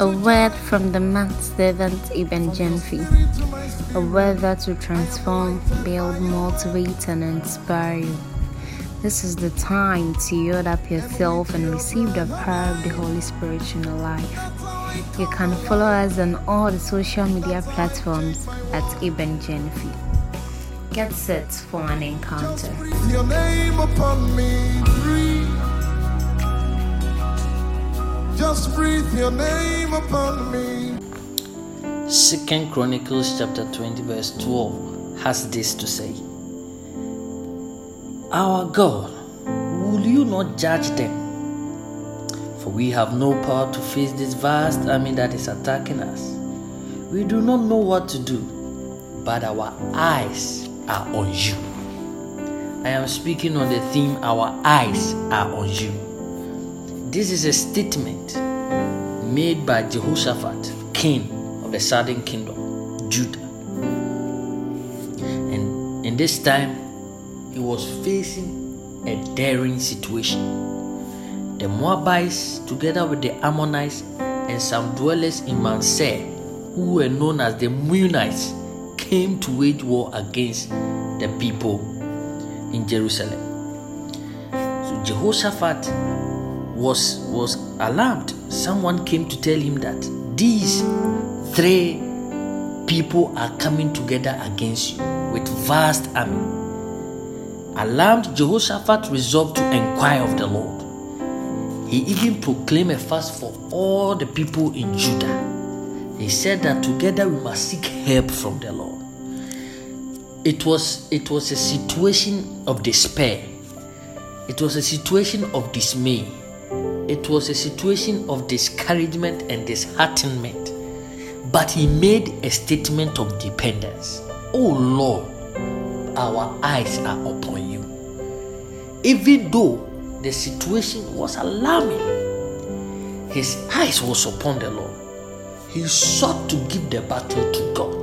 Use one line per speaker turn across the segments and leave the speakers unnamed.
A word from the man servant Ibn Genfi. A word that will transform, build, motivate, and inspire you. This is the time to yield up yourself and receive the power of the Holy Spirit in your life. You can follow us on all the social media platforms at Ibn Genfi. Get set for an encounter.
Just breathe your name upon me. Second Chronicles chapter 20, verse 12 has this to say Our God, will you not judge them? For we have no power to face this vast army that is attacking us. We do not know what to do, but our eyes are on you. I am speaking on the theme Our eyes are on you. This is a statement made by Jehoshaphat, king of the southern kingdom, Judah. And in this time, he was facing a daring situation. The Moabites, together with the Ammonites and some dwellers in Manseh, who were known as the Meunites, came to wage war against the people in Jerusalem. So Jehoshaphat was was alarmed. Someone came to tell him that these three people are coming together against you with vast army. Alarmed, Jehoshaphat resolved to inquire of the Lord. He even proclaimed a fast for all the people in Judah. He said that together we must seek help from the Lord. It was it was a situation of despair. It was a situation of dismay it was a situation of discouragement and disheartenment. But he made a statement of dependence. Oh Lord, our eyes are upon you. Even though the situation was alarming, his eyes was upon the Lord. He sought to give the battle to God.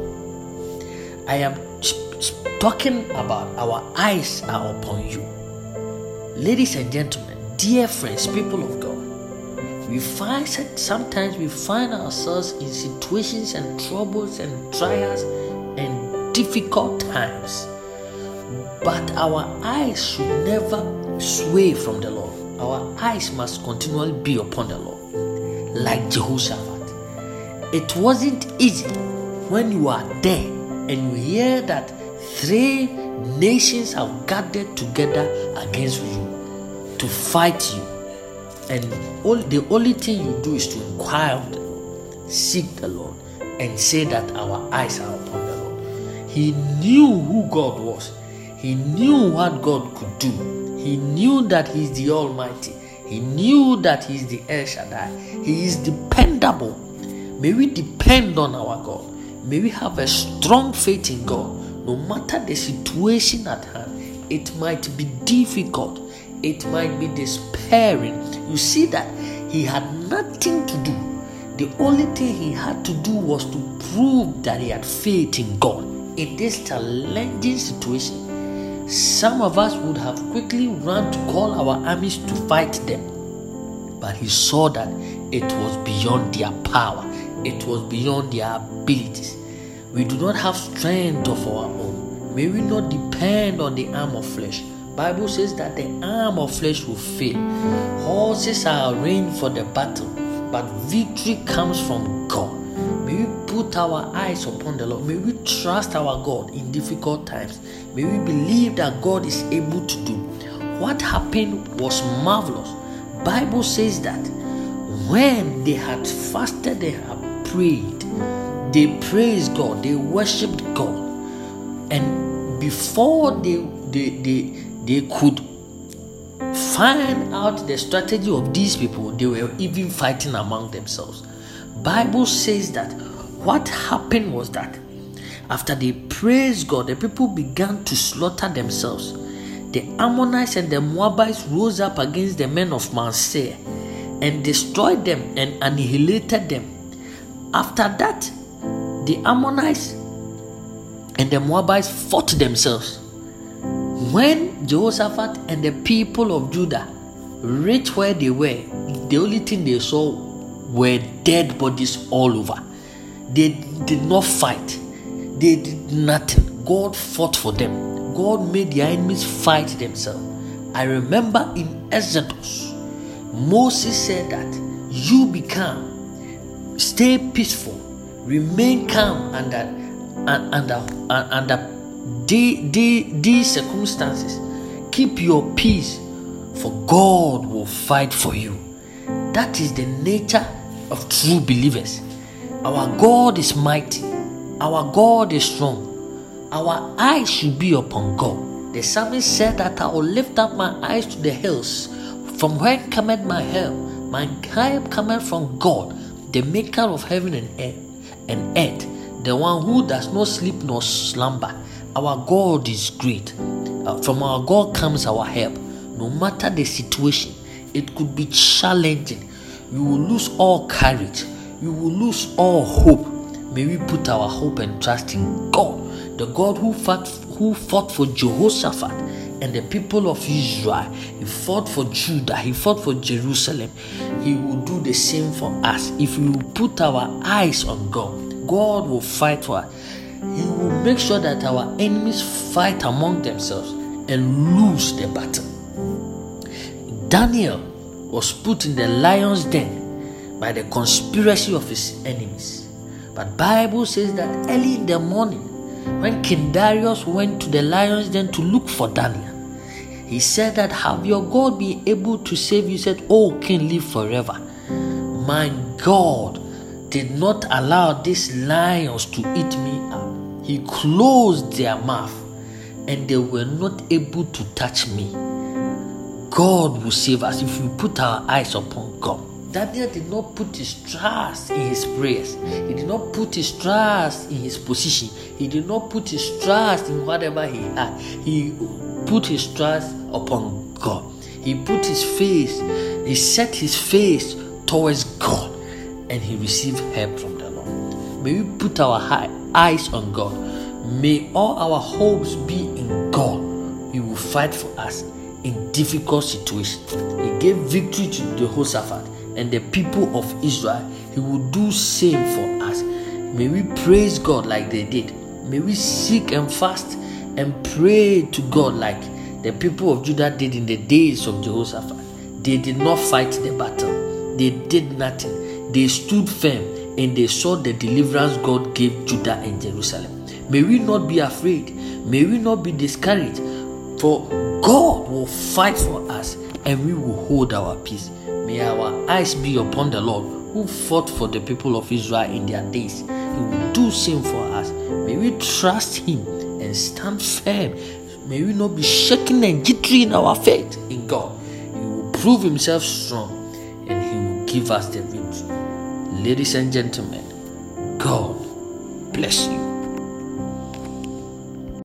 I am talking about our eyes are upon you. Ladies and gentlemen, dear friends, people of we find sometimes we find ourselves in situations and troubles and trials and difficult times. But our eyes should never sway from the Lord. Our eyes must continually be upon the Lord, like Jehoshaphat. It wasn't easy when you are there and you hear that three nations have gathered together against you to fight you and all the only thing you do is to inquire of the Lord, seek the Lord, and say that our eyes are upon the Lord. He knew who God was. He knew what God could do. He knew that He is the Almighty. He knew that He is the El Shaddai. He is dependable. May we depend on our God. May we have a strong faith in God. No matter the situation at hand, it might be difficult, it might be despairing, you see that he had nothing to do. The only thing he had to do was to prove that he had faith in God. In this challenging situation, some of us would have quickly run to call our armies to fight them. But he saw that it was beyond their power, it was beyond their abilities. We do not have strength of our own. May we not depend on the arm of flesh Bible says that the arm of flesh will fail. Horses are arranged for the battle, but victory comes from God. May we put our eyes upon the Lord. May we trust our God in difficult times. May we believe that God is able to do. What happened was marvelous. Bible says that when they had fasted, they had prayed, they praised God, they worshipped God. And before they they, they they could find out the strategy of these people they were even fighting among themselves. Bible says that what happened was that after they praised god the people began to slaughter themselves. The ammonites and the moabites rose up against the men of Manseh and destroyed them and annihilated them. After that the ammonites and the moabites fought themselves when Jehoshaphat and the people of Judah reached where they were, the only thing they saw were dead bodies all over. They did not fight, they did nothing. God fought for them. God made their enemies fight themselves. I remember in Exodus, Moses said that you become, stay peaceful, remain calm under under under these circumstances. Keep your peace, for God will fight for you. That is the nature of true believers. Our God is mighty, our God is strong. Our eyes should be upon God. The psalmist said that I will lift up my eyes to the hills. From where cometh my help? My help cometh from God, the maker of heaven and earth, and earth, the one who does not sleep nor slumber. Our God is great. Uh, from our God comes our help. No matter the situation, it could be challenging. You will lose all courage. You will lose all hope. May we put our hope and trust in God, the God who fought, who fought for Jehoshaphat and the people of Israel. He fought for Judah. He fought for Jerusalem. He will do the same for us if we put our eyes on God. God will fight for us. Will make sure that our enemies fight among themselves and lose the battle. Daniel was put in the lion's den by the conspiracy of his enemies. But Bible says that early in the morning, when King Darius went to the lion's den to look for Daniel, he said that have your God been able to save you? Said, Oh King, live forever. My God did not allow these lions to eat me up. He closed their mouth and they were not able to touch me. God will save us if we put our eyes upon God. Daniel did not put his trust in his prayers. He did not put his trust in his position. He did not put his trust in whatever he had. He put his trust upon God. He put his face, he set his face towards God, and he received help from. May we put our eyes on God. May all our hopes be in God. He will fight for us in difficult situations. He gave victory to Jehoshaphat and the people of Israel. He will do same for us. May we praise God like they did. May we seek and fast and pray to God like the people of Judah did in the days of Jehoshaphat. They did not fight the battle. They did nothing. They stood firm and they saw the deliverance God gave Judah and Jerusalem. May we not be afraid. May we not be discouraged. For God will fight for us and we will hold our peace. May our eyes be upon the Lord who fought for the people of Israel in their days. He will do the same for us. May we trust Him and stand firm. May we not be shaken and jittery in our faith in God. He will prove Himself strong and He will give us the victory. Ladies and gentlemen, God bless you.